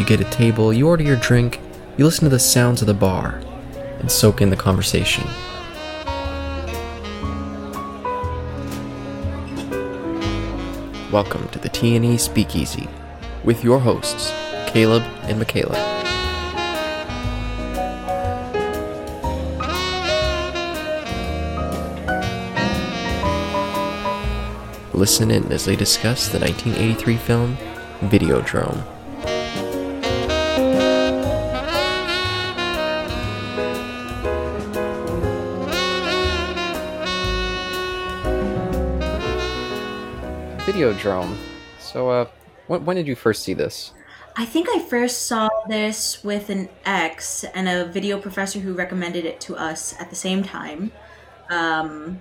You get a table, you order your drink, you listen to the sounds of the bar, and soak in the conversation. Welcome to the T&E Speakeasy with your hosts, Caleb and Mhicaella. Listen in as they discuss the 1983 film Videodrome. Videodrome. So, uh, when, when did you first see this? I think I first saw this with an ex and a video professor who recommended it to us at the same time. Um,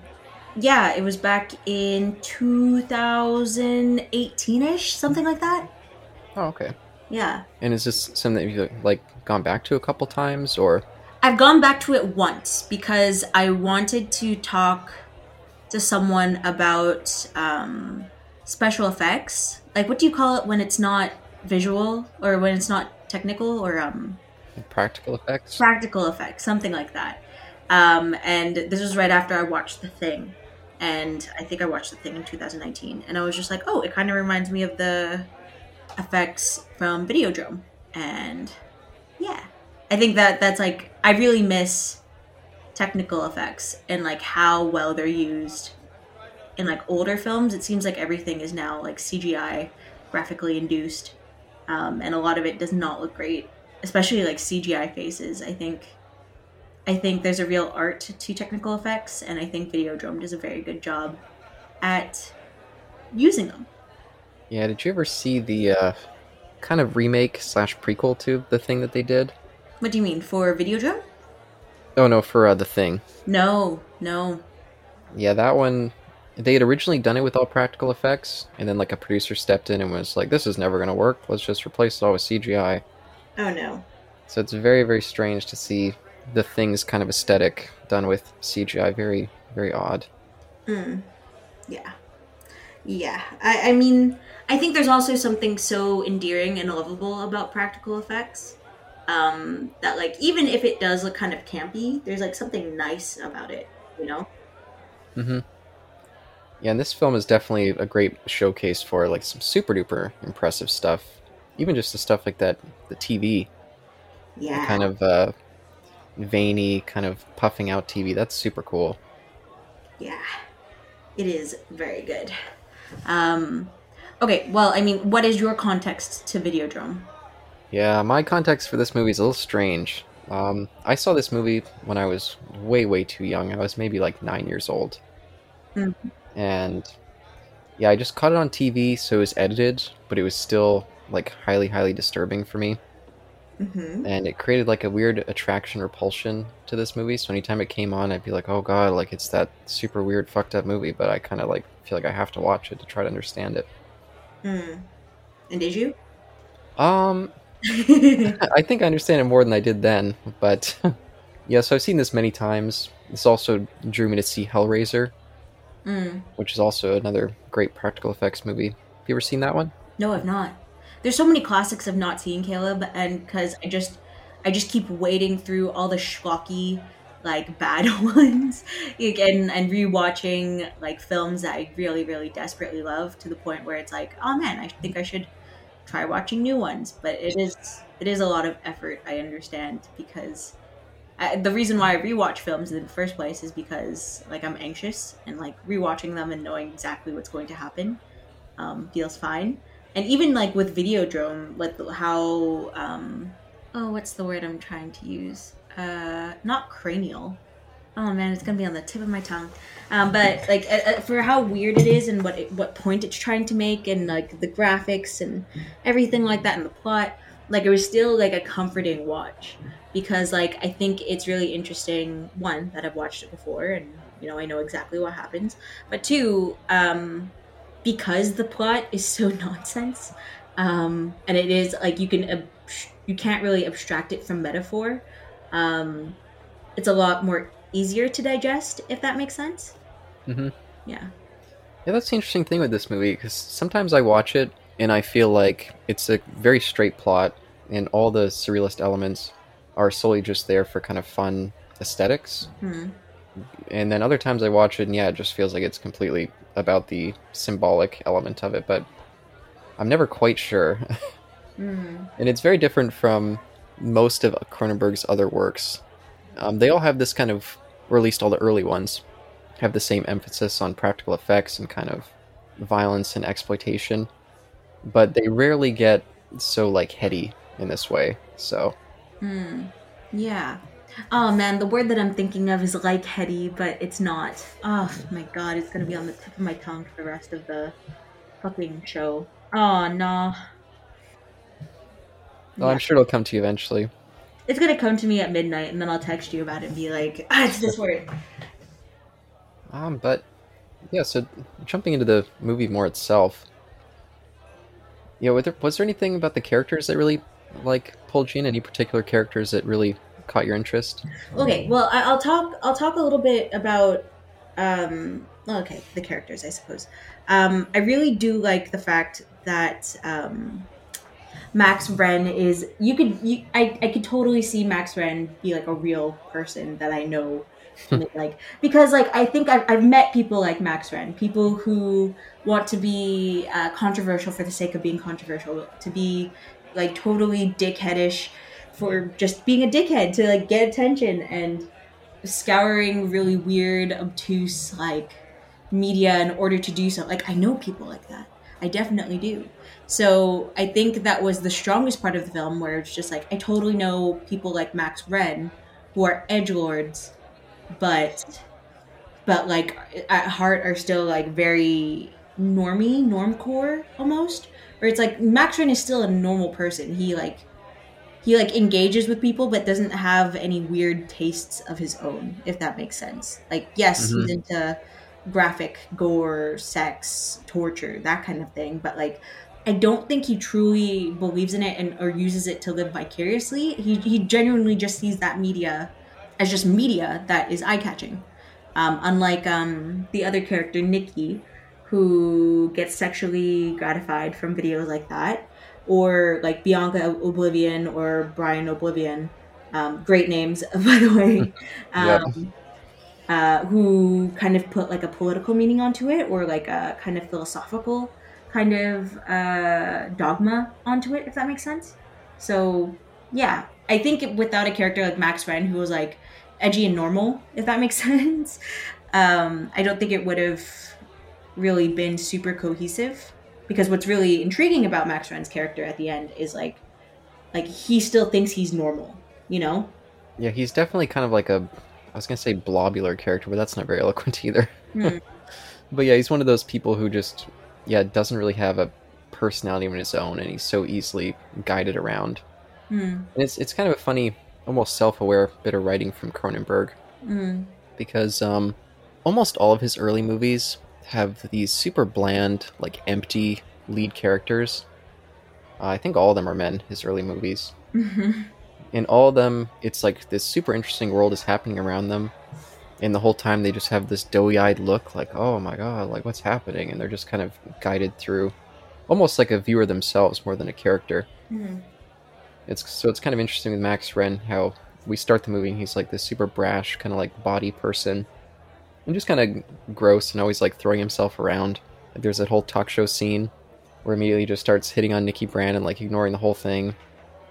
yeah, it was back in 2018 ish, something like that. Oh, okay. Yeah. And is this something that you've like gone back to a couple times, or I've gone back to it once because I wanted to talk to someone about um, special effects. Like, what do you call it when it's not visual or when it's not technical or um, practical effects? practical effects, something like that. Um, and this was right after I watched The Thing. And I think I watched The Thing in 2019. And I was just like, oh, it kind of reminds me of the effects from Videodrome. And yeah, I think that that's like, I really miss technical effects and like how well they're used in like older films. It seems like everything is now like CGI, graphically induced. Um, and a lot of it does not look great, especially like CGI faces. I think I think there's a real art to technical effects, and I think Videodrome does a very good job at using them. Yeah, did you ever see the uh, kind of remake slash prequel to the thing that they did? What do you mean for Videodrome? Oh no, for uh, the thing. No, no. Yeah, that one. They had originally done it with all practical effects, and then like a producer stepped in and was like, "This is never gonna work. Let's just replace it all with CGI." Oh no. So it's very very strange to see the thing's kind of aesthetic done with CGI. Very very odd. Mm. Yeah. Yeah. I, I mean, I think there's also something so endearing and lovable about practical effects. Um, that like even if it does look kind of campy, there's like something nice about it, you know? Mm-hmm. Yeah, and this film is definitely a great showcase for like some super duper impressive stuff. Even just the stuff like that, the TV, Yeah. kind of uh, veiny, kind of puffing out TV. That's super cool. Yeah, it is very good. Um, okay, well, I mean, what is your context to Videodrome? Yeah, my context for this movie is a little strange. Um, I saw this movie when I was way, way too young. I was maybe like nine years old. Mhm. And yeah, I just caught it on TV, so it was edited, but it was still like highly, highly disturbing for me. Mm-hmm. And it created like a weird attraction repulsion to this movie. So anytime it came on, I'd be like, oh god, like it's that super weird, fucked up movie, but I kind of like feel like I have to watch it to try to understand it. Mm. And did you? Um, I think I understand it more than I did then, but yeah, so I've seen this many times. This also drew me to see Hellraiser, mm. which is also another great practical effects movie. Have you ever seen that one? No, I've not. There's so many classics I've not seen, Caleb, and because I just, I just keep wading through all the schlocky, like bad ones, like, and and rewatching like films that I really, really desperately love to the point where it's like, oh man, I think I should try watching new ones. But it is, it is a lot of effort. I understand because. I, the reason why I rewatch films in the first place is because like I'm anxious and like rewatching them and knowing exactly what's going to happen um, feels fine. And even like with videodrome like how um oh what's the word i'm trying to use? Uh not cranial. Oh man it's gonna be on the tip of my tongue. Um but like uh, for how weird it is and what it, what point it's trying to make and like the graphics and everything like that and the plot like it was still like a comforting watch because like I think it's really interesting. One that I've watched it before and you know I know exactly what happens, but two, um, because the plot is so nonsense, um, and it is like you can ab- you can't really abstract it from metaphor. Um, it's a lot more easier to digest if that makes sense. Mm-hmm. Yeah. Yeah, that's the interesting thing with this movie because sometimes I watch it and I feel like it's a very straight plot, and all the surrealist elements are solely just there for kind of fun aesthetics. Hmm. And then other times I watch it, and yeah, it just feels like it's completely about the symbolic element of it, but I'm never quite sure. Hmm. and it's very different from most of Cronenberg's other works. Um, they all have this kind of, or at least all the early ones, have the same emphasis on practical effects and kind of violence and exploitation, but they rarely get so like heady in this way. So Hmm. Yeah. Oh man, the word that I'm thinking of is like heady, but it's not. Oh my god, it's gonna be on the tip of my tongue for the rest of the fucking show. Oh no. well, I'm sure it'll come to you eventually. It's gonna come to me at midnight, and then I'll text you about it and be like, ah, it's this word. Um, but yeah, so jumping into the movie more itself, yeah, was there, was there anything about the characters that really like pulled you in? Any particular characters that really caught your interest? Okay, well, I, I'll talk. I'll talk a little bit about. Um, okay, the characters, I suppose. Um, I really do like the fact that um, Max Renn is. You could. You, I. I could totally see Max Renn be like a real person that I know. Like because like I think I've, I've met people like Max Renn, people who want to be uh, controversial for the sake of being controversial, to be like totally dickheadish for just being a dickhead to like get attention and scouring really weird obtuse like media in order to do so. Like i know people like that. I definitely do. So i think that was the strongest part of the film where it's just like i totally know people like max Renn who are edge lords but but like at heart are still like very normy normcore almost. Where it's like max Renn is still a normal person. He like he like engages with people but doesn't have any weird tastes of his own if that makes sense. Like yes Mhm. he's into graphic gore sex torture that kind of thing. But like i don't think he truly believes in it and or uses it to live vicariously. He, he genuinely just sees that media as just media that is eye-catching um, unlike um, the other character nikki who gets sexually gratified from videos like that or like Bianca O'Blivion or Brian O'Blivion. Um, great names, by the way. Yeah. Um, uh, who kind of put like a political meaning onto it or like a kind of philosophical kind of uh, dogma onto it, if that makes sense. So, yeah, I think without a character like Max Renn, who was like edgy and normal, if that makes sense, um, I don't think it would have really been super cohesive because what's really intriguing about Max Renn's character at the end is like like he still thinks he's normal, you know? Yeah, he's definitely kind of like a, I was gonna say blobular character, but that's not very eloquent either. Hmm. But yeah, he's one of those people who just, yeah, doesn't really have a personality of his own, and he's so easily guided around. Hmm. And it's it's kind of a funny, almost self-aware bit of writing from Cronenberg Hmm. because um, almost all of his early movies have these super bland, like empty lead characters. Uh, I think all of them are men. His early movies. Mhm. in all of them it's like this super interesting world is happening around them and the whole time they just have this doughy-eyed look like oh my god like what's happening and they're just kind of guided through almost like a viewer themselves more than a character Hmm. It's so it's kind of interesting with max Renn how we start the movie and he's like this super brash kind of like body person and just kind of gross and always like throwing himself around like there's that whole talk show scene where immediately he just starts hitting on nikki brand and like ignoring the whole thing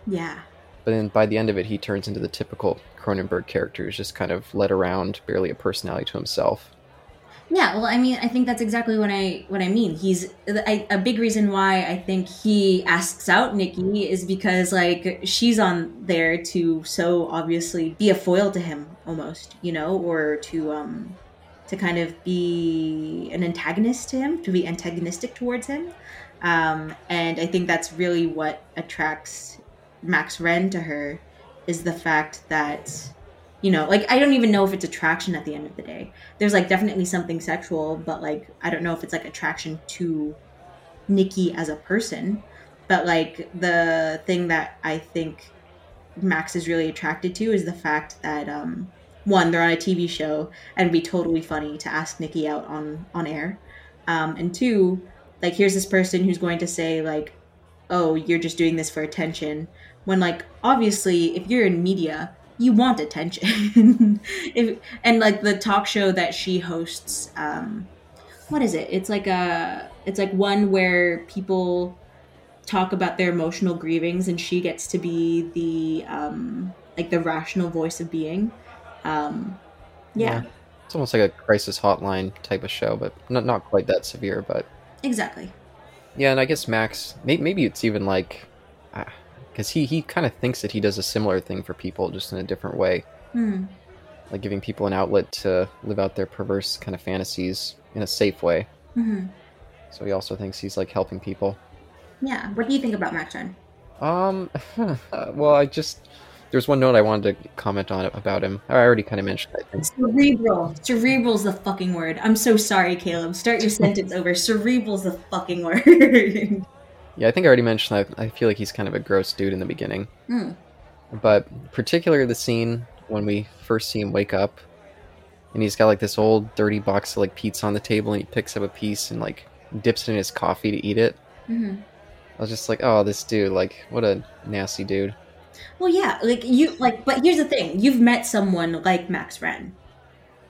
Yeah. but then by the end of it, he turns into the typical Cronenberg character, who's just kind of led around, barely a personality to himself. Yeah, well, I mean, I think that's exactly what I what I mean. He's I, a big reason why I think he asks out Nikki is because like she's on there to so obviously be a foil to him almost, you know, or to um to kind of be an antagonist to him, to be antagonistic towards him. Um, and I think that's really what attracts Max Renn to her is the fact that you know like i don't even know if it's attraction at the end of the day. There's like definitely something sexual but like i don't know if it's like attraction to nikki as a person. But like the thing that i think max is really attracted to is the fact that um one they're on a tv show and it'd be totally funny to ask nikki out on on air. Um and two like here's this person who's going to say like oh you're just doing this for attention. When like obviously if you're in media you want attention. If, and like the talk show that she hosts um what is it? It's like a it's like one where people talk about their emotional grievings and she gets to be the um like the rational voice of being. Um yeah, yeah. it's almost like a crisis hotline type of show but not not quite that severe but exactly. Yeah and i guess max maybe it's even like because he he kind of thinks that he does a similar thing for people, just in a different way. Hmm. Like giving people an outlet to live out their perverse kind of fantasies in a safe way. Mm-hmm. So he also thinks he's like helping people. Yeah. What do you think about Max Renn? Um. well, I just there's one note I wanted to comment on about him. I already kind of mentioned. I think cerebral. Cerebral's the fucking word. I'm so sorry, Caleb. Start your sentence over. Cerebral's the fucking word. Yeah, I think I already mentioned that. I feel like he's kind of a gross dude in the beginning. Mm. But particularly the scene when we first see him wake up and he's got like this old dirty box of like pizza on the table and he picks up a piece and like dips it in his coffee to eat it. Mm-hmm. I was just like, oh, this dude, like, what a nasty dude. Well, yeah, like you, like, but here's the thing: you've met someone like Max Renn.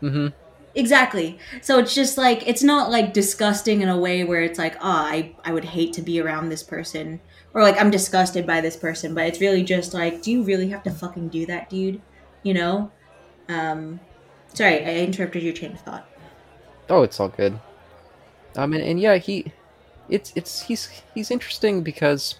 Mm-hmm. Exactly. So it's just like it's not like disgusting in a way where it's like, oh, I I would hate to be around this person or like I'm disgusted by this person, but it's really just like, do you really have to fucking do that, dude? You know? Um sorry, I interrupted your train of thought. Oh, it's all good. Um and, and yeah, he it's it's he's he's interesting because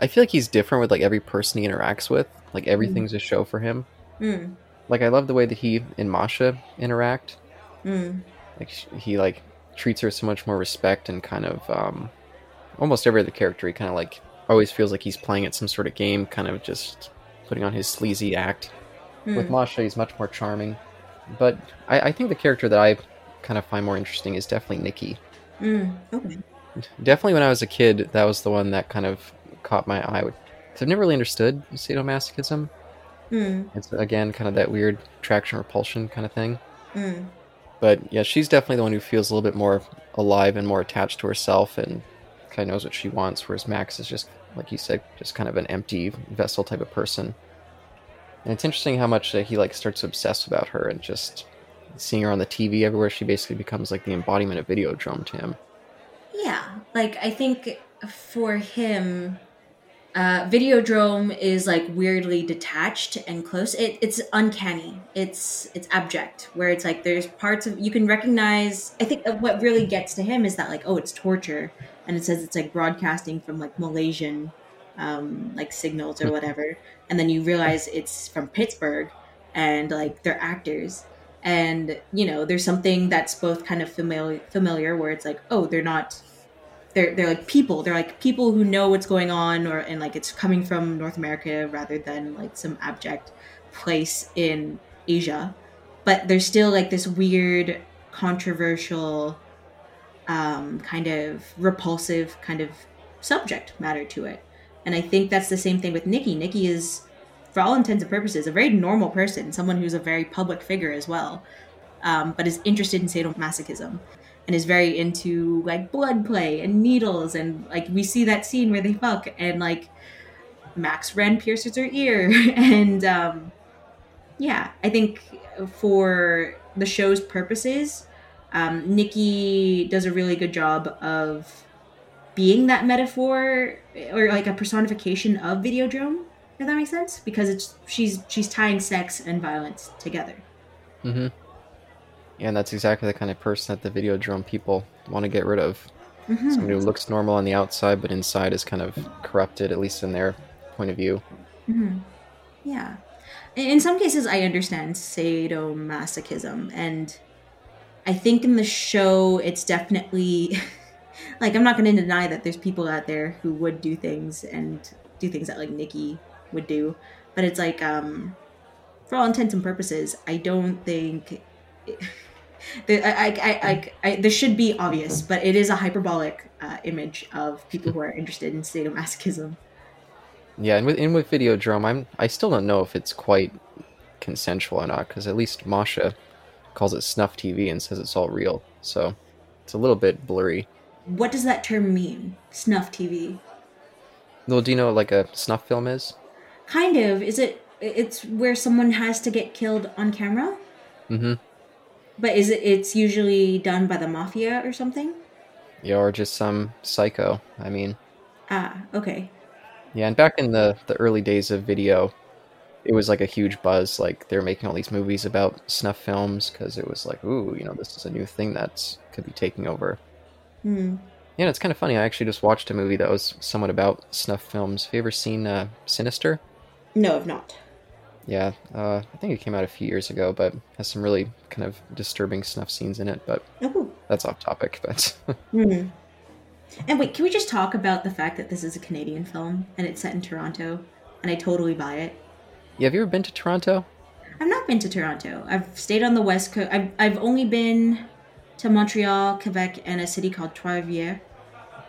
I feel like he's different with like every person he interacts with. Like everything's mm. a show for him. Mm. Like I love the way that he and Masha interact. Mm. Like he like treats her so much more respect and kind of um, almost every other character he kind of like always feels like he's playing at some sort of game, kind of just putting on his sleazy act. Mm. With Masha, he's much more charming, but I, I, think the character that I kind of find more interesting is definitely Nikki. Mm. Okay. Definitely, when I was a kid, that was the one that kind of caught my eye. Because I've never really understood sadomasochism. Mm. It's again kind of that weird traction repulsion kind of thing. Mm. But yeah, she's definitely the one who feels a little bit more alive and more attached to herself and kind of knows what she wants. Whereas Max is just, like you said, just kind of an empty vessel type of person. And it's interesting how much uh, he like starts to obsess about her and just seeing her on the TV everywhere. She basically becomes like the embodiment of Videodrome to him. Yeah, like I think for him, uh, Videodrome is like weirdly detached and close. It, it's uncanny. It's it's abject, where it's like there's parts of you can recognize. I think what really gets to him is that like oh it's torture, and it says it's like broadcasting from like Malaysian, um, like signals or whatever, and then you realize it's from Pittsburgh, and like they're actors, and you know there's something that's both kind of familiar familiar where it's like oh they're not they're they're like people. They're like people who know what's going on, or and like it's coming from North America rather than like some abject place in Asia. But there's still like this weird, controversial, um, kind of repulsive kind of subject matter to it. And I think that's the same thing with Nikki. Nikki is, for all intents and purposes, a very normal person, someone who's a very public figure as well, um, but is interested in sadomasochism and is very into like blood play and needles and like we see that scene where they fuck and like Max Renn pierces her ear and um yeah, I think for the show's purposes, um, Nikki does a really good job of being that metaphor or like a personification of Videodrome. If that makes sense, because it's she's she's tying sex and violence together. Mm-hmm. Yeah, and that's exactly the kind of person that the Videodrome people want to get rid of. Mm-hmm. Somebody who looks normal on the outside, but inside is kind of corrupted, at least in their point of view. Mm-hmm. Yeah. In some cases, I understand sadomasochism, and I think in the show, it's definitely like I'm not going to deny that there's people out there who would do things and do things that like Nikki would do. But it's like, um, for all intents and purposes, I don't think. The, I, I, I, I, this should be obvious, but it is a hyperbolic uh, image of people who are interested in sadomasochism. Yeah, and with in with Videodrome, I'm I still don't know if it's quite consensual or not because at least Masha calls it snuff TV and says it's all real, so it's a little bit blurry. What does that term mean? Snuff TV. Well, do you know what like a snuff film is? Kind of. Is it? It's where someone has to get killed on camera. Mm-hmm. But is it? It's usually done by the mafia or something. Yeah, or just some psycho. I mean. Ah, okay. Yeah, and back in the the early days of video, it was like a huge buzz. Like they were making all these movies about snuff films because it was like, ooh, you know, this is a new thing that's could be taking over. Hmm. Yeah, it's kind of funny. I actually just watched a movie that was somewhat about snuff films. Have you ever seen uh, Sinister? No, I've not. Yeah, uh, I think it came out a few years ago, but has some really kind of disturbing snuff scenes in it. But Oh. that's off topic. But Hmm. And wait, can we just talk about the fact that this is a Canadian film and it's set in Toronto, and I totally buy it. yeah, have you ever been to Toronto? I've not been to Toronto. I've stayed on the west coast. I've I've only been to Montreal, Quebec, and a city called Trois-Rivières,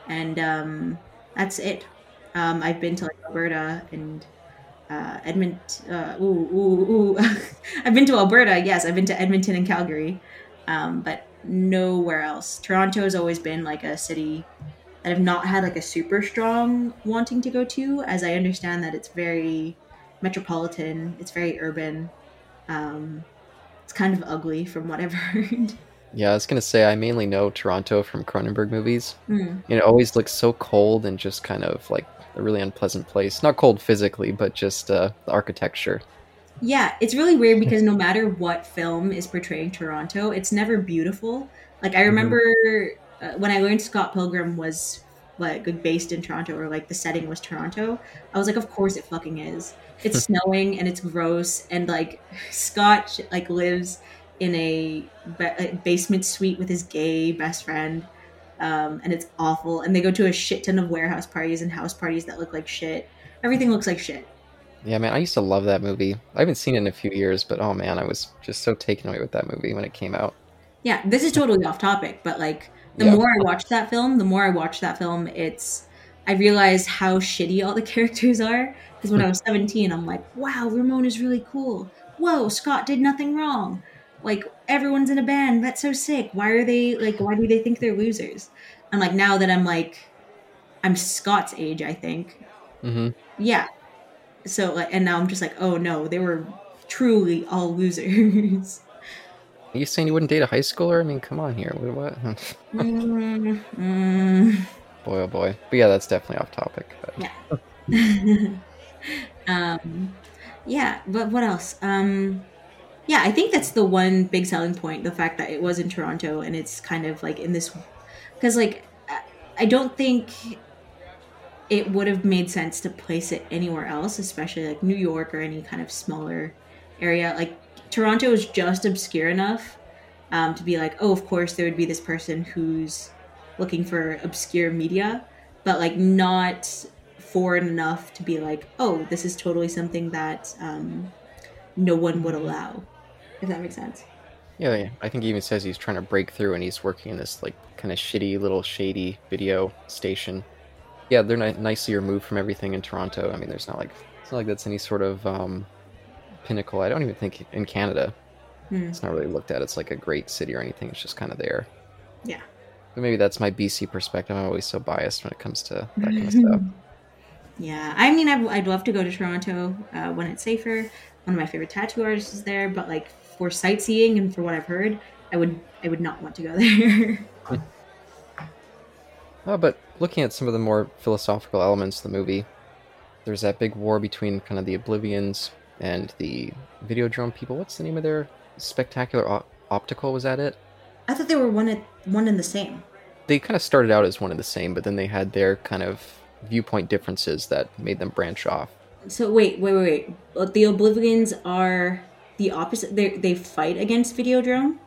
and um, that's it. Um, I've been to like Alberta and uh, Edmonton. Uh, ooh, ooh, ooh. I've been to Alberta. Yes, I've been to Edmonton and Calgary, um, but nowhere else. Toronto has always been like a city that I've not had like a super strong wanting to go to, as I understand that it's very metropolitan. It's very urban. Um, it's kind of ugly from what I've heard. Yeah, I was gonna say I mainly know Toronto from Cronenberg movies. Hmm. And it always looks so cold and just kind of like a really unpleasant place. Not cold physically, but just uh, the architecture. Yeah, it's really weird because no matter what film is portraying Toronto, it's never beautiful. Like I remember uh, when I learned Scott Pilgrim was like based in Toronto or like the setting was Toronto, I was like, of course it fucking is. It's snowing and it's gross and like Scott like lives in a, ba- a basement suite with his gay best friend. Um, and it's awful. And they go to a shit ton of warehouse parties and house parties that look like shit. Everything looks like shit. Yeah, man, I used to love that movie. I haven't seen it in a few years, but oh man, I was just so taken away with that movie when it came out. Yeah, this is totally off topic, but like the Yeah. more I watch that film, the more I watch that film, it's I realize how shitty all the characters are. Because when I was 17, I'm like, wow, Ramon is really cool. Whoa, Scott did nothing wrong. Like everyone's in a band. That's so sick. Why are they like? Why do they think they're losers? And like now that I'm like, I'm Scott's age, I think. hmm Yeah. So like, and now I'm just like, oh no, they were truly all losers. Are you saying you wouldn't date a high schooler? I mean, come on here. What? what? Mm, mm. boy, oh boy. But yeah, that's definitely off topic. But... Yeah. um, yeah, but what else? Um, yeah, I think that's the one big selling point the fact that it was in Toronto and it's kind of like in this. Because, like, I- I don't think it would have made sense to place it anywhere else, especially like New York or any kind of smaller area. Like, Toronto is just obscure enough um, to be like, oh, of course, there would be this person who's looking for obscure media, but like not foreign enough to be like, oh, this is totally something that um, no one would allow. If that makes sense. Yeah, yeah, I think he even says he's trying to break through and he's working in this like kind of shitty little shady video station. Yeah, they're ni- nicely removed from everything in Toronto. I mean, there's not like it's not like that's any sort of um, pinnacle. I don't even think in Canada Hmm. it's not really looked at. It's like a great city or anything. It's just kind of there. Yeah. But maybe that's my BC perspective. I'm always so biased when it comes to that kind of stuff. Yeah, I mean, I'd, I'd love to go to Toronto uh, when it's safer. One of my favorite tattoo artists is there, but like for sightseeing and for what I've heard, I would I would not want to go there. Oh, but looking at some of the more philosophical elements of the movie, there's that big war between kind of the O'Blivions and the Videodrome people. What's the name of their spectacular op- optical? Was that it? I thought they were one at, one and the same. They kind of started out as one and the same, but then they had their kind of viewpoint differences that made them branch off. So wait, wait, wait, wait. The O'Blivions are the opposite. They they fight against Videodrome.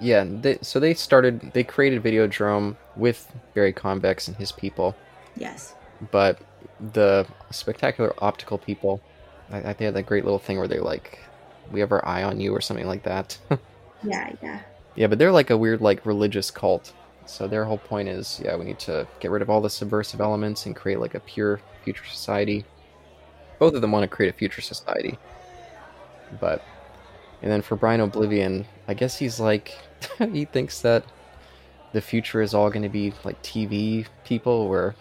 Yeah, they, so they started, they created Videodrome with Barry Convex and his people, Yes. but the spectacular optical people. I, I, they had that great little thing where they're like, "We have our eye on you" or something like that. yeah, yeah. Yeah, but they're like a weird like religious cult. So their whole point is, yeah, we need to get rid of all the subversive elements and create like a pure future society. Both of them want to create a future society. But and then for Brian O'Blivion, I guess he's like he thinks that the future is all going to be like TV people where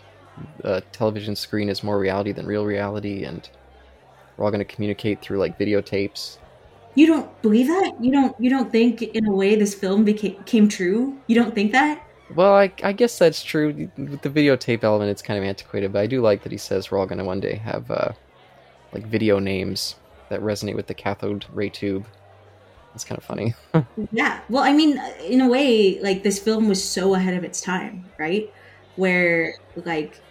a television screen is more reality than real reality and we're all going to communicate through like videotapes. You don't believe that? You don't you don't think in a way this film became came true? You don't think that? Well I, I guess that's true. With the videotape element it's kind of antiquated but i do like that he says we're all going to one day have uh, like video names that resonate with the cathode ray tube. It's kind of funny. Yeah well i mean in a way like this film was so ahead of its time right? Where like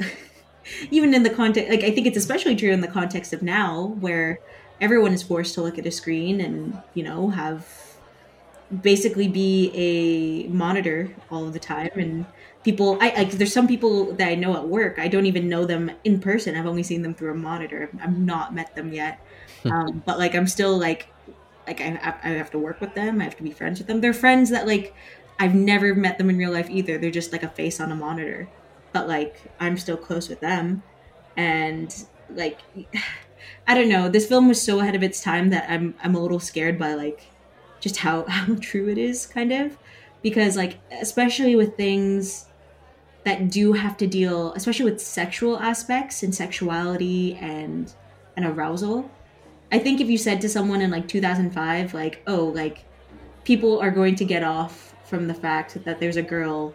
even in the context like i think it's especially true in the context of now where everyone is forced to look at a screen and you know have basically be a monitor all of the time and people i like there's some people that i know at work i don't even know them in person i've only seen them through a monitor i've not met them yet. Um, but like i'm still like like I, I have to work with them i have to be friends with them. They're friends that like i've never met them in real life either they're just like a face on a monitor. But like i'm still close with them and like I don't know. This film was so ahead of its time that I'm I'm a little scared by like just how how true it is, kind of, because like especially with things that do have to deal, especially with sexual aspects and sexuality and and arousal. I think if you said to someone in like 2005, like, oh, like people are going to get off from the fact that there's a girl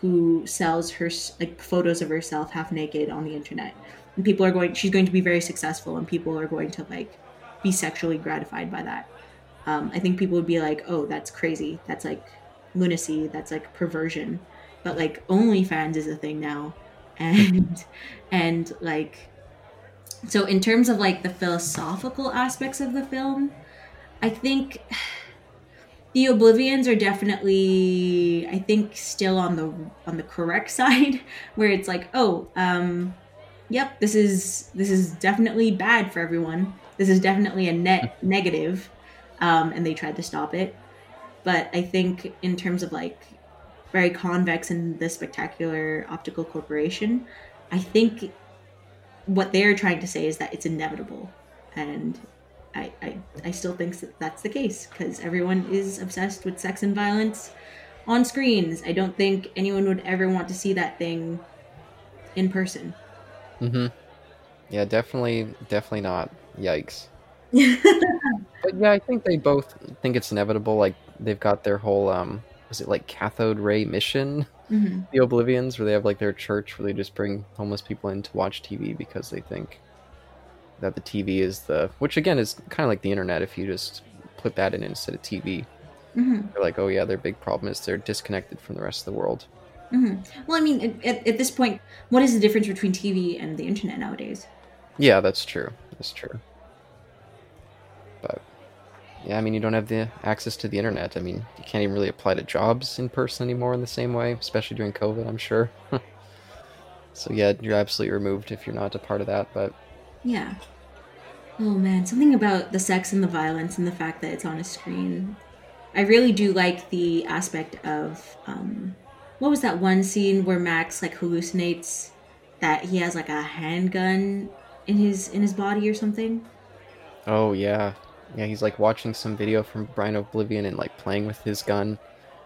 who sells her like photos of herself half naked on the internet and people are going she's going to be very successful and people are going to like be sexually gratified by that. Um, i think people would be like oh that's crazy. That's like lunacy. That's like perversion but like onlyfans is a thing now and and like so in terms of like the philosophical aspects of the film i think the O'Blivions are definitely i think still on the on the correct side where it's like oh um yep, this is this is definitely bad for everyone. This is definitely a net negative, um, and they tried to stop it. But I think in terms of like Barry Convex in the spectacular optical corporation, I think what they're trying to say is that it's inevitable, and I I, I still think that that's the case because everyone is obsessed with sex and violence on screens. I don't think anyone would ever want to see that thing in person. Mm-hmm. Yeah, definitely, definitely not. Yikes. but yeah, I think they both think it's inevitable. Like they've got their whole um, was it like cathode ray mission? Mm-hmm. The O'Blivions, where they have like their church where they just bring homeless people in to watch TV because they think that the TV is the, which again is kind of like the internet. If you just put that in instead of TV, mm-hmm. they're like, oh yeah, their big problem is they're disconnected from the rest of the world. Mm-hmm. Well, I mean, at, at this point, what is the difference between TV and the internet nowadays? Yeah, that's true. That's true. But yeah, I mean, you don't have the access to the internet. I mean, you can't even really apply to jobs in person anymore in the same way, especially during COVID. I'm sure. so yeah, you're absolutely removed if you're not a part of that. But yeah. Oh man, something about the sex and the violence and the fact that it's on a screen. I really do like the aspect of um, what was that one scene where Max like hallucinates that he has like a handgun in his in his body or something? Oh yeah, yeah. He's like watching some video from Brian O'Blivion and like playing with his gun.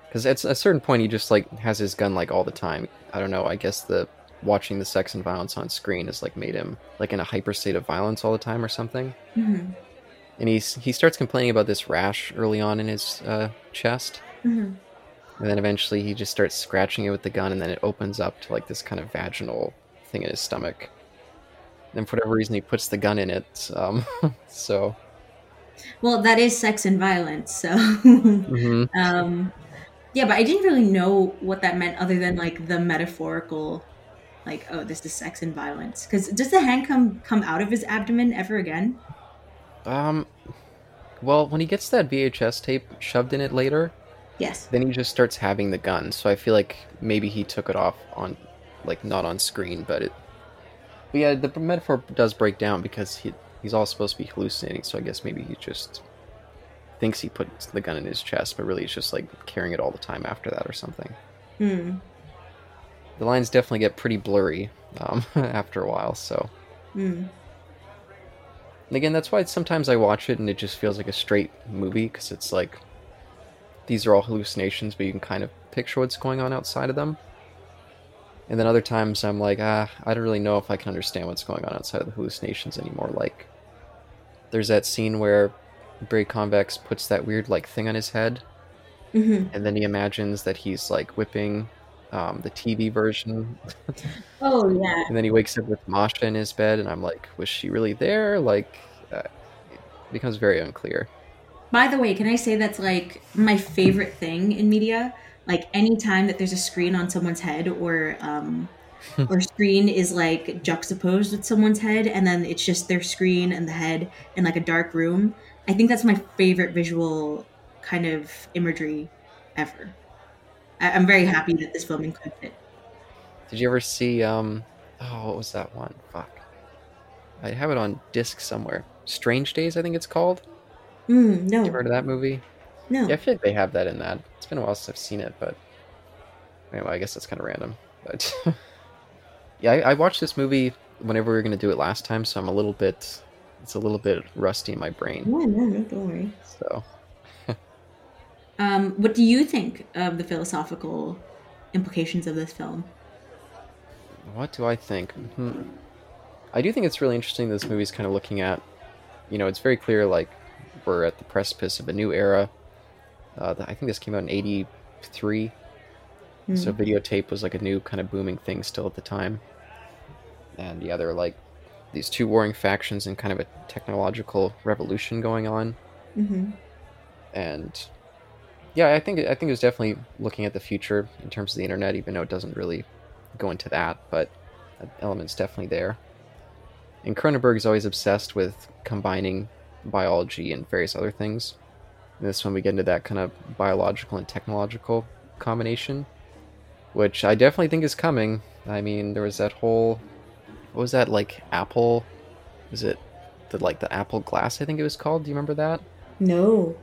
Because at a certain point, he just like has his gun like all the time. I don't know. I guess the watching the sex and violence on screen has like made him like in a hyper state of violence all the time or something. Mm-hmm. And he's he starts complaining about this rash early on in his uh, chest. Mm-hmm and then eventually he just starts scratching it with the gun, and then it opens up to like this kind of vaginal thing in his stomach. And for whatever reason, he puts the gun in it. Um, so. Well, that is sex and violence. So. mm-hmm. um, yeah, but I didn't really know what that meant other than like the metaphorical, like, oh, this is sex and violence. Because does the hand come come out of his abdomen ever again? Um. Well, when he gets that VHS tape shoved in it later, Yes. Then he just starts having the gun. So I feel like maybe he took it off on, like, not on screen, but it. But yeah, the metaphor does break down because he he's all supposed to be hallucinating. So I guess maybe he just thinks he puts the gun in his chest, but really he's just like carrying it all the time after that or something. Hmm. The lines definitely get pretty blurry um, after a while. So Hmm. and again, that's why sometimes I watch it and it just feels like a straight movie because it's like these are all hallucinations, but you can kind of picture what's going on outside of them. And then other times I'm like, ah, I don't really know if I can understand what's going on outside of the hallucinations anymore. Like, there's that scene where Barry Convex puts that weird like thing on his head, hmm and then he imagines that he's like whipping um, the TV version, Oh yeah. and then he wakes up with Masha in his bed, and I'm like, was she really there? Like, uh, it becomes very unclear. By the way, can I say that's like my favorite thing in media? Like anytime that there's a screen on someone's head or um or screen is like juxtaposed with someone's head and then it's just their screen and the head in like a dark room. I think that's my favorite visual kind of imagery ever. I- I'm very happy that this film includes it. Did you ever see um oh what was that one? Fuck. I have it on disc somewhere. Strange Days, I think it's called. Mm, You no, heard of that movie? No. Yeah, I feel like they have that in that. It's been a while since I've seen it, but anyway, I guess that's kind of random. But yeah, I, I watched this movie whenever we were going to do it last time, so I'm a little bit. It's a little bit rusty in my brain. No, no, no, don't worry. So Um, what do you think of the philosophical implications of this film? What do I think? Hmm. I do think it's really interesting. This movie's kind of looking at, you know, it's very clear like we're at the precipice of a new era. Uh, I think this came out in '83, Hmm. so videotape was like a new kind of booming thing still at the time. And yeah, there are like these two warring factions and kind of a technological revolution going on. hmm And yeah, I think I think it was definitely looking at the future in terms of the internet, even though it doesn't really go into that, but that element's definitely there. And Cronenberg is always obsessed with combining biology and various other things. This one we get into that kind of biological and technological combination, which I definitely think is coming. I mean, there was that whole what was that like Apple? Was it the like the Apple Glass? I think it was called. Do you remember that? No.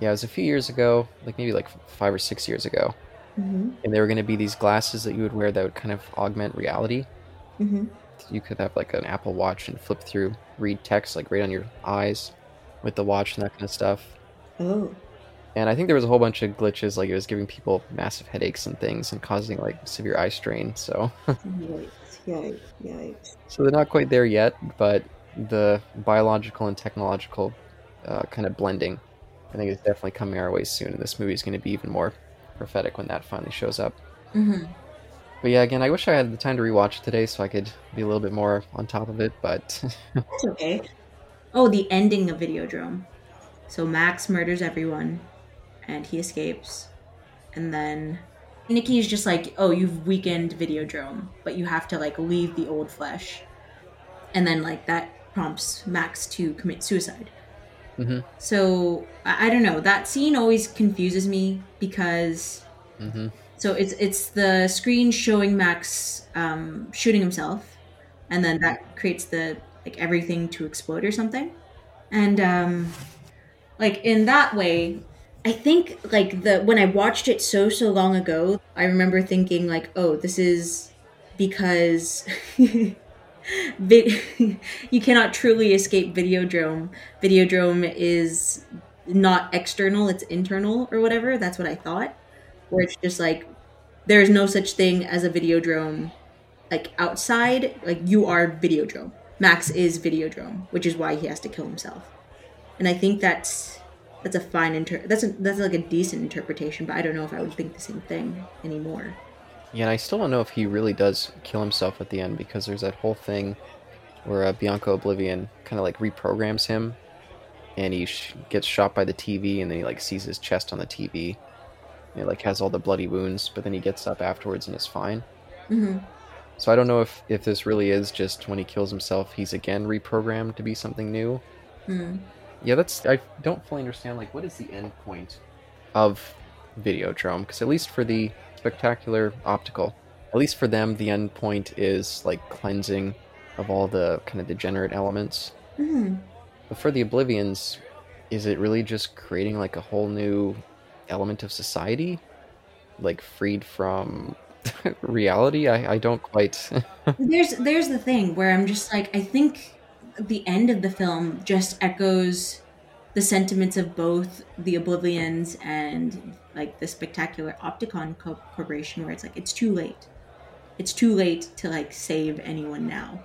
Yeah, it was a few years ago, like maybe like five or six years ago, hmm and there were going to be these glasses that you would wear that would kind of augment reality. hmm You could have like an Apple Watch and flip through, read text like right on your eyes with the watch and that kind of stuff. Oh. And I think there was a whole bunch of glitches, like it was giving people massive headaches and things and causing like severe eye strain. So, Yikes! Yikes! Yikes! so they're not quite there yet, but the biological and technological uh, kind of blending, I think is definitely coming our way soon. And this movie is going to be even more prophetic when that finally shows up. hmm But yeah, again, I wish I had the time to rewatch it today so I could be a little bit more on top of it. But It's okay. Oh, the ending of Videodrome. So Max murders everyone, and he escapes, and then Nikki is just like, "Oh, you've weakened Videodrome, but you have to like leave the old flesh," and then like that prompts Max to commit suicide. Mhm. So I, I don't know. That scene always confuses me because hmm so it's it's the screen showing Max um, shooting himself, and then that creates the like everything to explode or something, and um, like in that way, I think like the when I watched it so so long ago, I remember thinking like, oh, this is because. Vid- you cannot truly escape Videodrome. Videodrome is not external; it's internal or whatever. That's what I thought where it's just like there's no such thing as a videodrome like outside like you are videodrome max is videodrome which is why he has to kill himself and i think that's that's a fine inter that's a, that's like a decent interpretation but i don't know if i would think the same thing anymore yeah, and I still don't know if he really does kill himself at the end because there's that whole thing where uh, Bianca O'Blivion kind of like reprograms him, and he sh- gets shot by the TV, and then he like sees his chest on the TV, and he like has all the bloody wounds, but then he gets up afterwards and is fine. hmm So I don't know if if this really is just when he kills himself, he's again reprogrammed to be something new. mm. Yeah, that's I don't fully understand. Like, what is the end point of Videodrome? Because at least for the spectacular optical, at least for them, the end point is like cleansing of all the kind of degenerate elements. hmm But for the O'Blivions, is it really just creating like a whole new element of society? Like freed from reality? I, I don't quite. there's there's the thing where I'm just like I think the end of the film just echoes the sentiments of both the O'Blivions and like the spectacular Optical Co- Corporation, where it's like it's too late. It's too late to like save anyone now,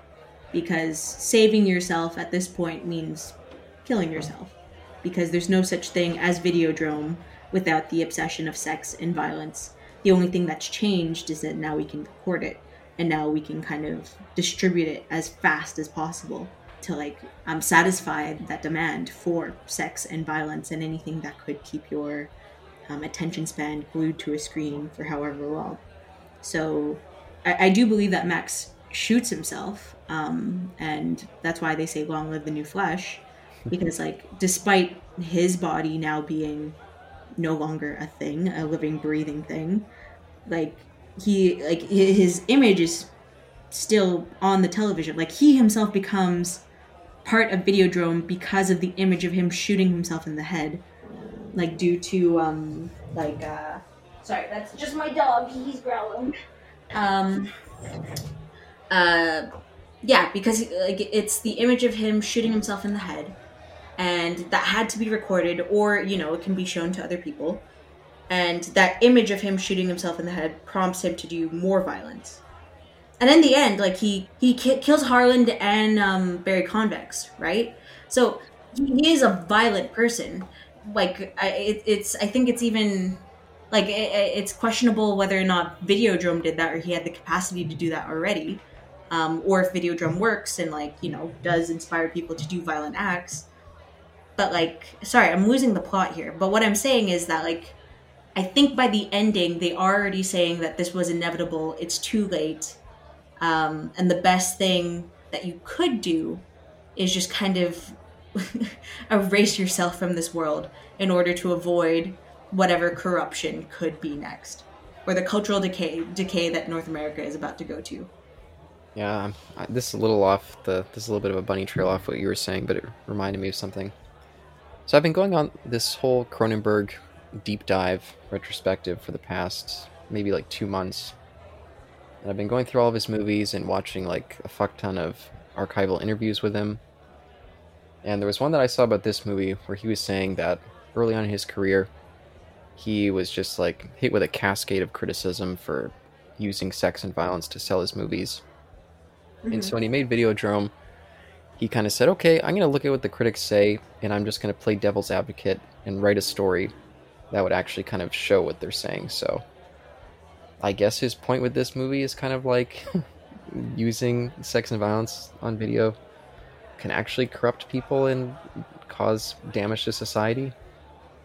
because saving yourself at this point means killing yourself, because there's no such thing as Videodrome without the obsession of sex and violence. The only thing that's changed is that now we can record it and now we can kind of distribute it as fast as possible to like um, satisfy that demand for sex and violence and anything that could keep your um, attention span glued to a screen for however long. So I, I do believe that Max shoots himself, um, and that's why they say "Long live the new flesh," because like despite his body now being no longer a thing, a living, breathing thing, like he like his image is still on the television. Like he himself becomes part of Videodrome because of the image of him shooting himself in the head, like due to um like uh sorry that's just my dog. He's growling. Um uh yeah because like it's the image of him shooting himself in the head. And that had to be recorded or you know it can be shown to other people. And that image of him shooting himself in the head prompts him to do more violence and in the end like he he ki- kills Harlan and um, barry convex right? So he he is a violent person. Like I, it, it's i think it's even like it, it's questionable whether or not videodrome did that or he had the capacity to do that already. Um, or if videodrome works and like you know does inspire people to do violent acts. But like sorry i'm losing the plot here. But what i'm saying is that like i think by the ending they are already saying that this was inevitable. It's too late um, and the best thing that you could do is just kind of erase yourself from this world in order to avoid whatever corruption could be next or the cultural decay decay that north america is about to go to yeah, this is a little off the. This is a little bit of a bunny trail off what you were saying, but it reminded me of something. So I've been going on this whole Cronenberg deep dive retrospective for the past maybe like two months, and I've been going through all of his movies and watching like a fuck ton of archival interviews with him. And there was one that I saw about this movie where he was saying that early on in his career, he was just like hit with a cascade of criticism for using sex and violence to sell his movies. And mm-hmm. so when he made Videodrome, he kind of said, okay, I'm going to look at what the critics say, and I'm just going to play devil's advocate and write a story that would actually kind of show what they're saying. So I guess his point with this movie is kind of like using sex and violence on video can actually corrupt people and cause damage to society.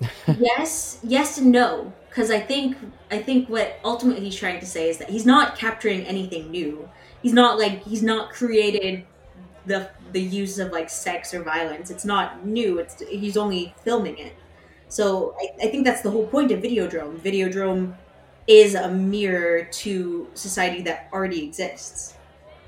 yes yes and no because i think i think what ultimately he's trying to say is that he's not capturing anything new. He's not like he's not created the the use of like sex or violence. It's not new. It's he's only filming it. So i, I think that's the whole point of videodrome. Videodrome is a mirror to society that already exists.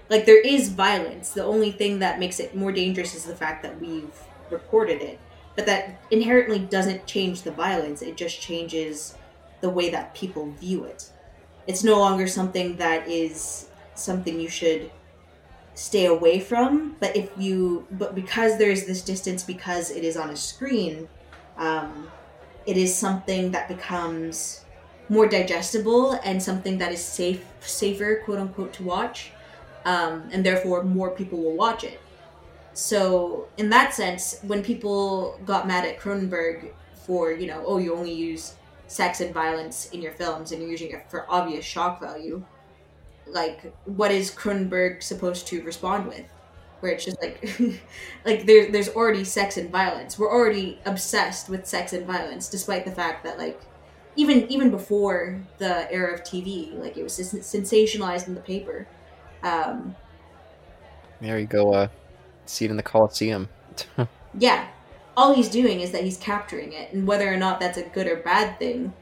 Like there is violence. The only thing that makes it more dangerous is the fact that we've recorded it. But that inherently doesn't change the violence. It just changes the way that people view it. It's no longer something that is something you should stay away from. But if you but because there's this distance because it is on a screen um, it is something that becomes more digestible and something that is safe safer quote unquote to watch um, and therefore more people will watch it. So in that sense when people got mad at cronenberg for you know oh you only use sex and violence in your films and you're using it for obvious shock value like what is cronenberg supposed to respond with? Where it's just like like there, there's already sex and violence. We're already obsessed with sex and violence despite the fact that like even even before the era of tv like it was sensationalized in the paper um, There you go, uh, see it in the Coliseum. yeah all he's doing is that he's capturing it and whether or not that's a good or bad thing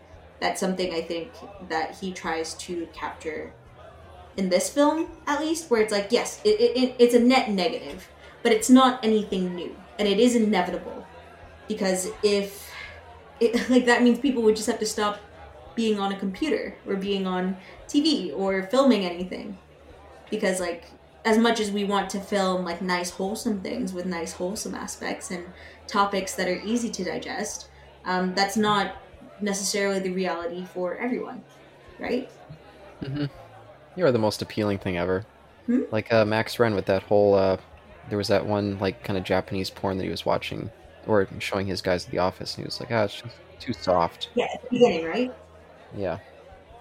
that's something i think that he tries to capture in this film at least where it's like yes it, it, it's a net negative but it's not anything new and it is inevitable because if it like that means people would just have to stop being on a computer or being on tv or filming anything because like as much as we want to film like nice wholesome things with nice wholesome aspects and topics that are easy to digest um, that's not necessarily the reality for everyone right Mm-hmm. You are the most appealing thing ever. Hmm? Like uh, Max Renn with that whole. Uh, there was that one like kind of Japanese porn that he was watching, or showing his guys at the office, and he was like, "Ah, it's just too soft." yeah at the beginning right Yeah.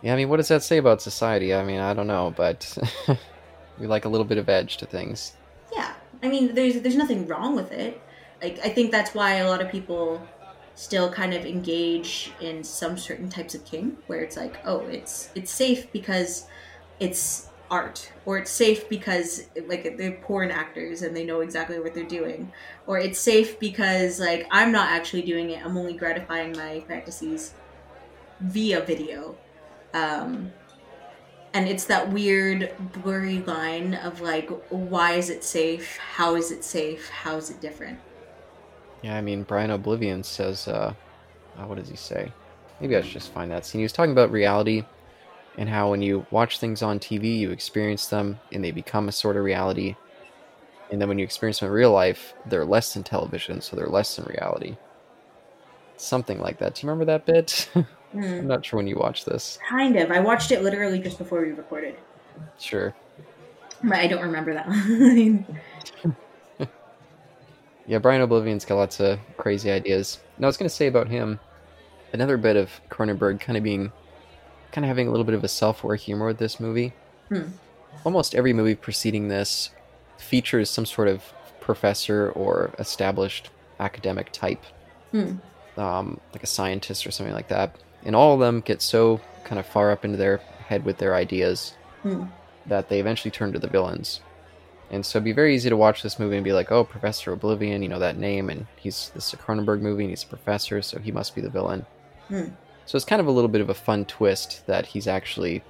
Yeah. I mean, what does that say about society? I mean, I don't know, but we like a little bit of edge to things. Yeah, I mean, there's there's nothing wrong with it. Like, I think that's why a lot of people still kind of engage in some certain types of king, where it's like, oh, it's it's safe because it's art, or it's safe because like they're porn actors and they know exactly what they're doing, or it's safe because like I'm not actually doing it; I'm only gratifying my fantasies via video. Um, and it's that weird blurry line of like why is it safe how is it safe how is it different Yeah, I mean, Brian O'Blivion says, uh, uh, what does he say? Maybe I should just find that scene. He was talking about reality and how when you watch things on TV, you experience them and they become a sort of reality. And then when you experience them in real life, they're less than television, so they're less than reality. Something like that. Do you remember that bit? Hmm. I'm not sure when you watched this. kind of i watched it literally just before we recorded Sure. but i don't remember that line Yeah, Brian O'Blivion's got lots of crazy ideas. Now, I was going to say about him, another bit of Cronenberg kind of being, kind of having a little bit of a self-aware humor with this movie. Hmm. Almost every movie preceding this features some sort of professor or established academic type, Hmm. um, like a scientist or something like that. And all of them get so kind of far up into their head with their ideas Hmm. that they eventually turn to the villains. And so it'd be very easy to watch this movie and be like, oh, Professor O'Blivion, you know that name, and he's this is a Cronenberg movie and he's a professor, so he must be the villain. Hmm. So it's kind of a little bit of a fun twist that he's actually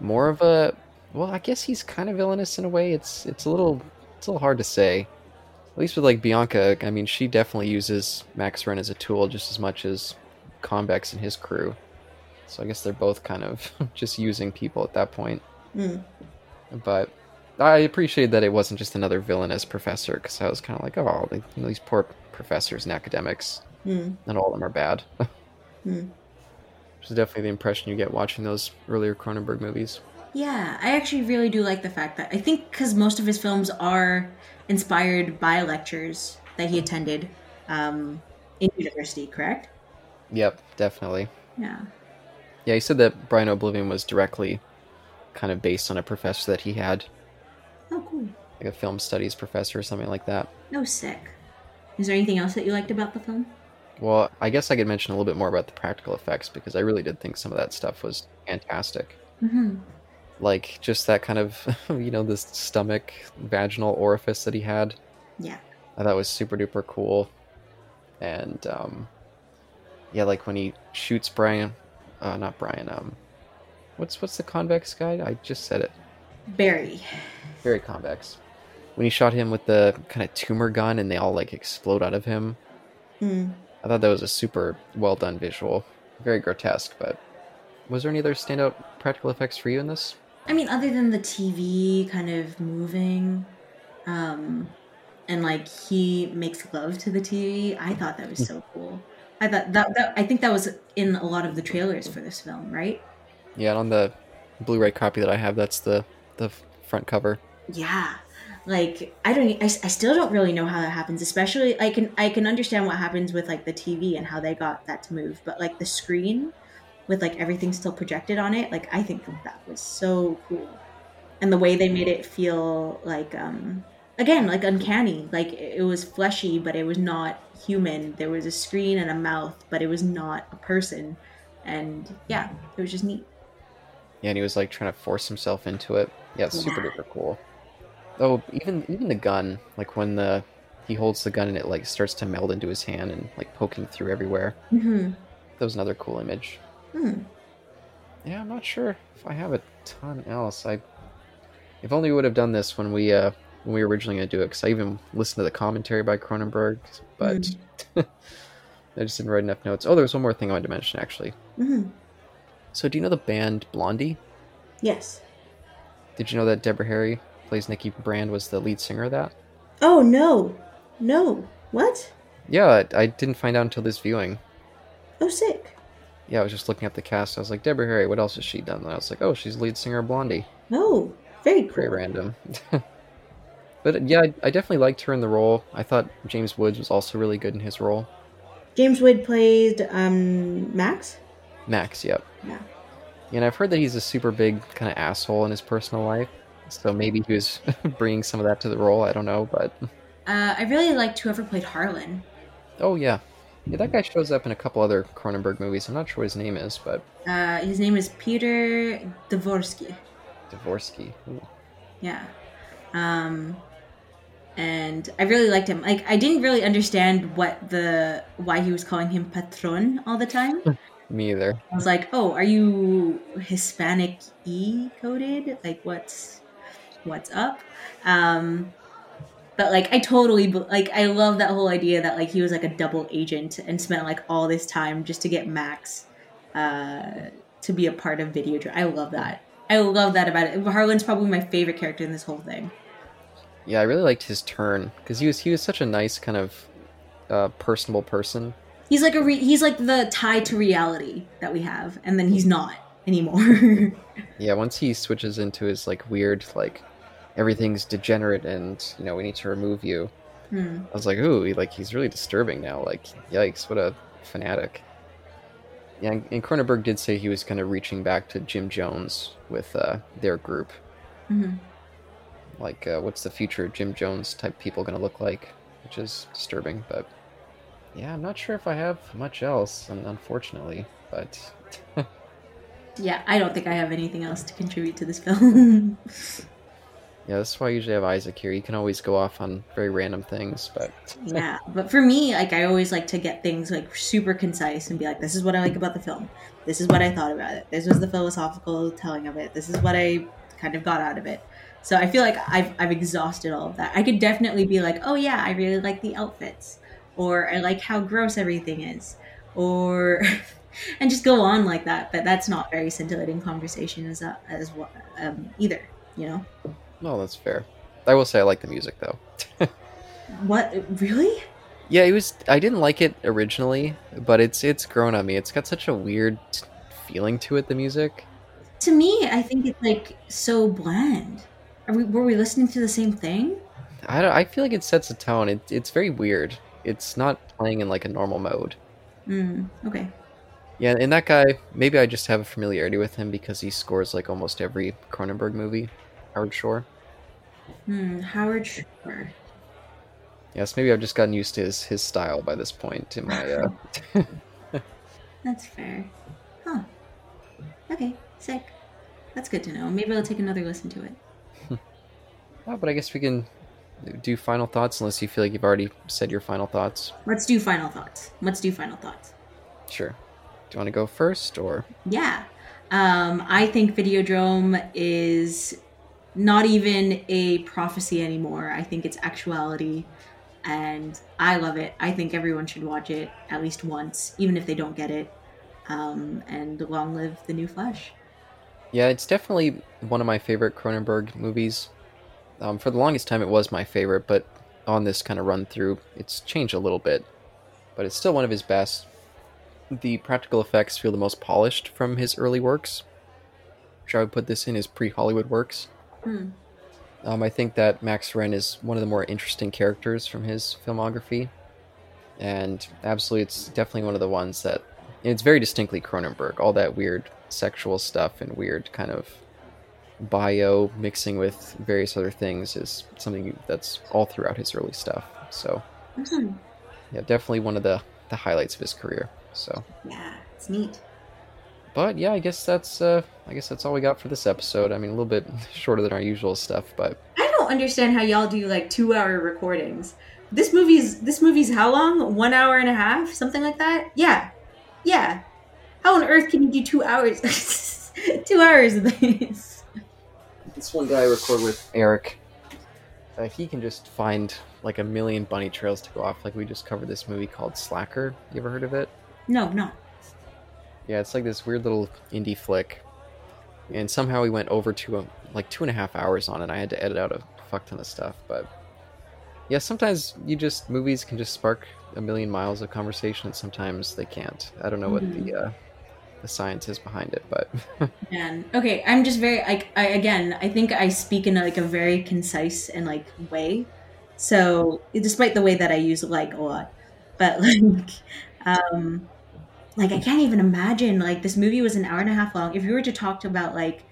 more of a well, I guess he's kind of villainous in a way. It's it's a little it's a little hard to say. At least with like Bianca, I mean, she definitely uses Max Renn as a tool just as much as Convex and his crew. So I guess they're both kind of just using people at that point. Hmm. But I appreciate that it wasn't just another villainous professor because I was kind of like, oh, they, you know, these poor professors and academics. Not all of them are bad. Hmm. Which is definitely the impression you get watching those earlier Cronenberg movies. Yeah, I actually really do like the fact that I think because most of his films are inspired by lectures that he attended um, in university, correct? Yep, definitely. Yeah. Yeah, he said that Brian O'Blivion was directly kind of based on a professor that he had, Oh, cool. like a film studies professor or something like that. No sick. Is there anything else that you liked about the film? Well, I guess I could mention a little bit more about the practical effects because I really did think some of that stuff was fantastic. Mm-hmm. Like just that kind of, you know, this stomach vaginal orifice that he had. Yeah. I thought was super duper cool. And um yeah, like when he shoots Brian uh not Brian, um what's what's the convex guy? I just said it. Barry. Very convex. When he shot him with the kind of tumor gun and they all like explode out of him. Mm. I thought that was a super well done visual. Very grotesque, but was there any other standout practical effects for you in this? I mean, other than the TV kind of moving, um, and like he makes love to the TV, I thought that was so cool. I thought that, that I think that was in a lot of the trailers for this film, right? Yeah, and on the Blu-ray copy that I have, that's the the front cover. Yeah. Like I don't I, I still don't really know how that happens especially I can I can understand what happens with like the TV and how they got that to move but like the screen with like everything still projected on it like I think that was so cool and the way they made it feel like um again like uncanny like it was fleshy but it was not human there was a screen and a mouth but it was not a person and yeah it was just neat Yeah, and he was like trying to force himself into it. Yeah, it's super Yeah. duper cool. Oh, even even the gun, like when the he holds the gun and it like starts to meld into his hand and like poking through everywhere. mm-hmm. That was another cool image. hmm. Yeah, I'm not sure if I have a ton else. I if only we would have done this when we uh when we were originally going to do it because I even listened to the commentary by Cronenberg, but I just didn't write enough notes. Oh, there was one more thing I wanted to mention actually. hmm So, do you know the band Blondie? Yes. Did you know that Deborah Harry plays Nikki Brand was the lead singer of that? Oh no, no. What? Yeah, I, didn't find out until this viewing. Oh, sick. Yeah, I was just looking at the cast. I was like, Deborah Harry, what else has she done? And I was like, oh, she's lead singer of Blondie. Oh, very cool. Very random. but yeah, I, I definitely liked her in the role. I thought James Woods was also really good in his role. James Wood played um Max. Max, yep. Yeah. And I've heard that he's a super big kind of asshole in his personal life. So maybe he was bringing some of that to the role. I don't know, but Uh, I really liked whoever played Harlan. oh yeah, yeah, that guy shows up in a couple other Cronenberg movies. I'm not sure what his name is, but Uh, his name is Peter Dvorsky. Dvorsky. Ooh. Yeah. Um and I really liked him. Like I didn't really understand what the why he was calling him patron all the time. Me either. I was like, "Oh, are you Hispanic E coded? Like what's what's up?" Um but like I totally like I love that whole idea that like he was like a double agent and spent like all this time just to get Max uh to be a part of video I love that. I love that about it. Harlan's probably my favorite character in this whole thing. Yeah, I really liked his turn because he was he was such a nice kind of uh, personable person. He's like a re- he's like the tie to reality that we have, and then he's not anymore. Yeah, once he switches into his like weird like everything's degenerate and you know we need to remove you. Hmm. I was like, ooh, he, like he's really disturbing now. Like, yikes, what a fanatic. Yeah, and and Cronenberg did say he was kind of reaching back to Jim Jones with uh, their group. Mhm. Like, uh, what's the future of Jim Jones type people going to look like? Which is disturbing, but yeah, I'm not sure if I have much else, un- unfortunately. But Yeah, I don't think I have anything else to contribute to this film. yeah, that's why I usually have Isaac here. You can always go off on very random things, but yeah, but for me, like I always like to get things like super concise and be like, this is what I like about the film. This is what I thought about it. This was the philosophical telling of it. This is what I kind of got out of it. So I feel like I've I've exhausted all of that. I could definitely be like, oh yeah, I really like the outfits, or I like how gross everything is, or and just go on like that. But that's not very scintillating conversation as uh, as well um, either. You know no, that's fair. I will say I like the music though. what really? Yeah, it was. I didn't like it originally, but it's it's grown on me. It's got such a weird feeling to it. The music. To me, I think it's like so bland. Are we were we listening to the same thing? I don't, I feel like it sets a tone. It, it's very weird. It's not playing in like a normal mode. Hmm. Okay. Yeah, and that guy, maybe I just have a familiarity with him because he scores like almost every Cronenberg movie. Howard Shore. Hmm. Howard Shore. Yes, maybe I've just gotten used to his, his style by this point in my. Uh... That's fair. Huh. Okay. Sick. That's good to know. Maybe I'll take another listen to it. oh, but I guess we can do final thoughts unless you feel like you've already said your final thoughts. Let's do final thoughts. Let's do final thoughts. Sure. Do you want to go first or? Yeah. Um, I think Videodrome is not even a prophecy anymore. I think it's actuality. And I love it. I think everyone should watch it at least once, even if they don't get it. Um, and long live the new Flesh. Yeah, it's definitely one of my favorite Cronenberg movies. Um, for the longest time, it was my favorite, but on this kind of run through, it's changed a little bit. But it's still one of his best. The practical effects feel the most polished from his early works. Which I would put this in his pre Hollywood works. Hmm. Um, I think that Max Renn is one of the more interesting characters from his filmography. And absolutely, it's definitely one of the ones that. It's very distinctly Cronenberg. All that weird sexual stuff and weird kind of bio mixing with various other things is something that's all throughout his early stuff. So, Mhm. yeah, definitely one of the, the highlights of his career. So, Yeah, it's neat. but yeah, I guess that's uh, I guess that's all we got for this episode. I mean, a little bit shorter than our usual stuff, but I don't understand how y'all do like two hour recordings. This movie's this movie's how long? One hour and a half, something like that. Yeah, yeah. How on earth can you do two hours? two hours of this? this one guy I record with, Eric, uh, he can just find like a million bunny trails to go off. Like we just covered this movie called Slacker. You ever heard of it? No, no. Yeah, it's like this weird little indie flick, and somehow we went over to a, like two and a half hours on it. I had to edit out a fuck ton of stuff, but yeah, sometimes you just movies can just spark a million miles of conversation, and sometimes they can't. I don't know what the uh, the science is behind it, but Man, okay, I'm just very like I again, I think I speak in like a very concise and like way. So despite the way that I use like a lot, but like, um, like I can't even imagine like this movie was an hour and a half long. If you were to talk about like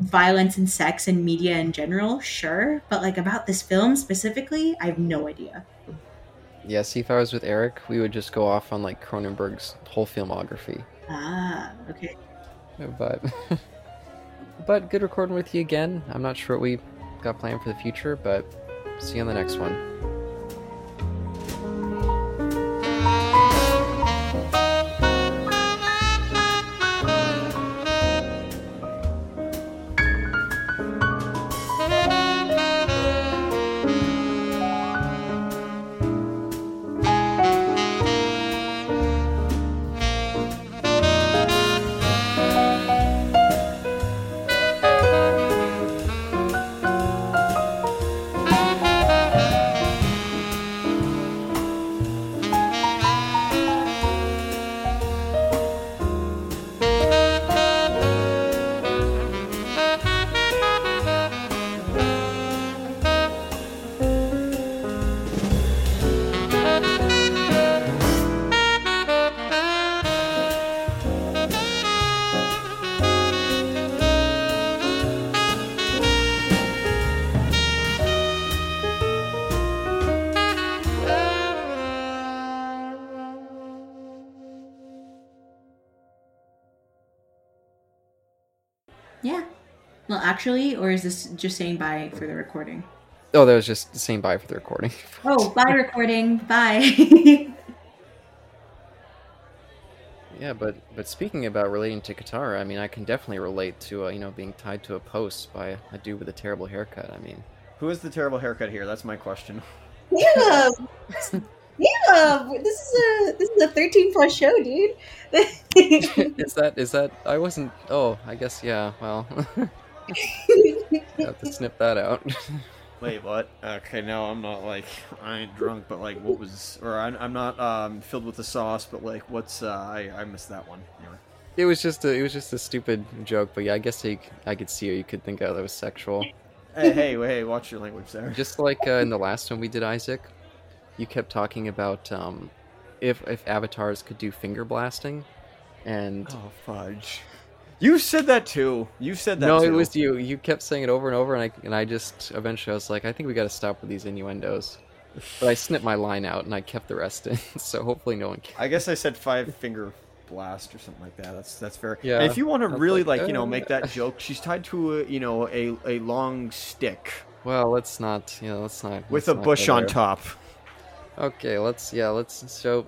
violence and sex and media in general, sure, but like about this film specifically, I have no idea. yeah. See, if I was with Eric, we would just go off on like Cronenberg's whole filmography. Ah, okay. But but good recording with you again. I'm not sure what we got planned for the future, but see you on the next one. Yeah. Well, actually, or is this just saying bye for the recording? Oh, that was just saying bye for the recording. Oh, bye recording. Bye. Yeah, but but speaking about relating to Katara, I mean, I can definitely relate to uh, you know being tied to a post by a dude with a terrible haircut. I mean, who is the terrible haircut here? That's my question. yeah. Yeah. This is a this is a 13 plus show, dude. is that is that I wasn't? Oh, I guess yeah. Well, I have to snip that out. Wait, what? Okay, no, I'm not like I ain't drunk, but like, what was? Or I'm, I'm not um, filled with the sauce, but like, what's? Uh, I I missed that one. Anyway. it was just a it was just a stupid joke, but yeah, I guess you, I could see or you could think oh, that was sexual. hey, hey, hey! Watch your language there. Just like uh, in the last one we did, Isaac, you kept talking about um, if if avatars could do finger blasting, and Oh fudge! You said that too. You said that. no, too. it was you. You kept saying it over and over, and I and I just eventually I was like, I think we got to stop with these innuendos. But I snipped my line out and I kept the rest in, so hopefully no one. Can. I guess I said five finger blast or something like that. That's that's fair. Yeah, And if you want to really like, like you know uh. make that joke, she's tied to a you know a a long stick Well, let's not. You know, let's not. with let's a not bush on top. Okay, let's yeah, let's so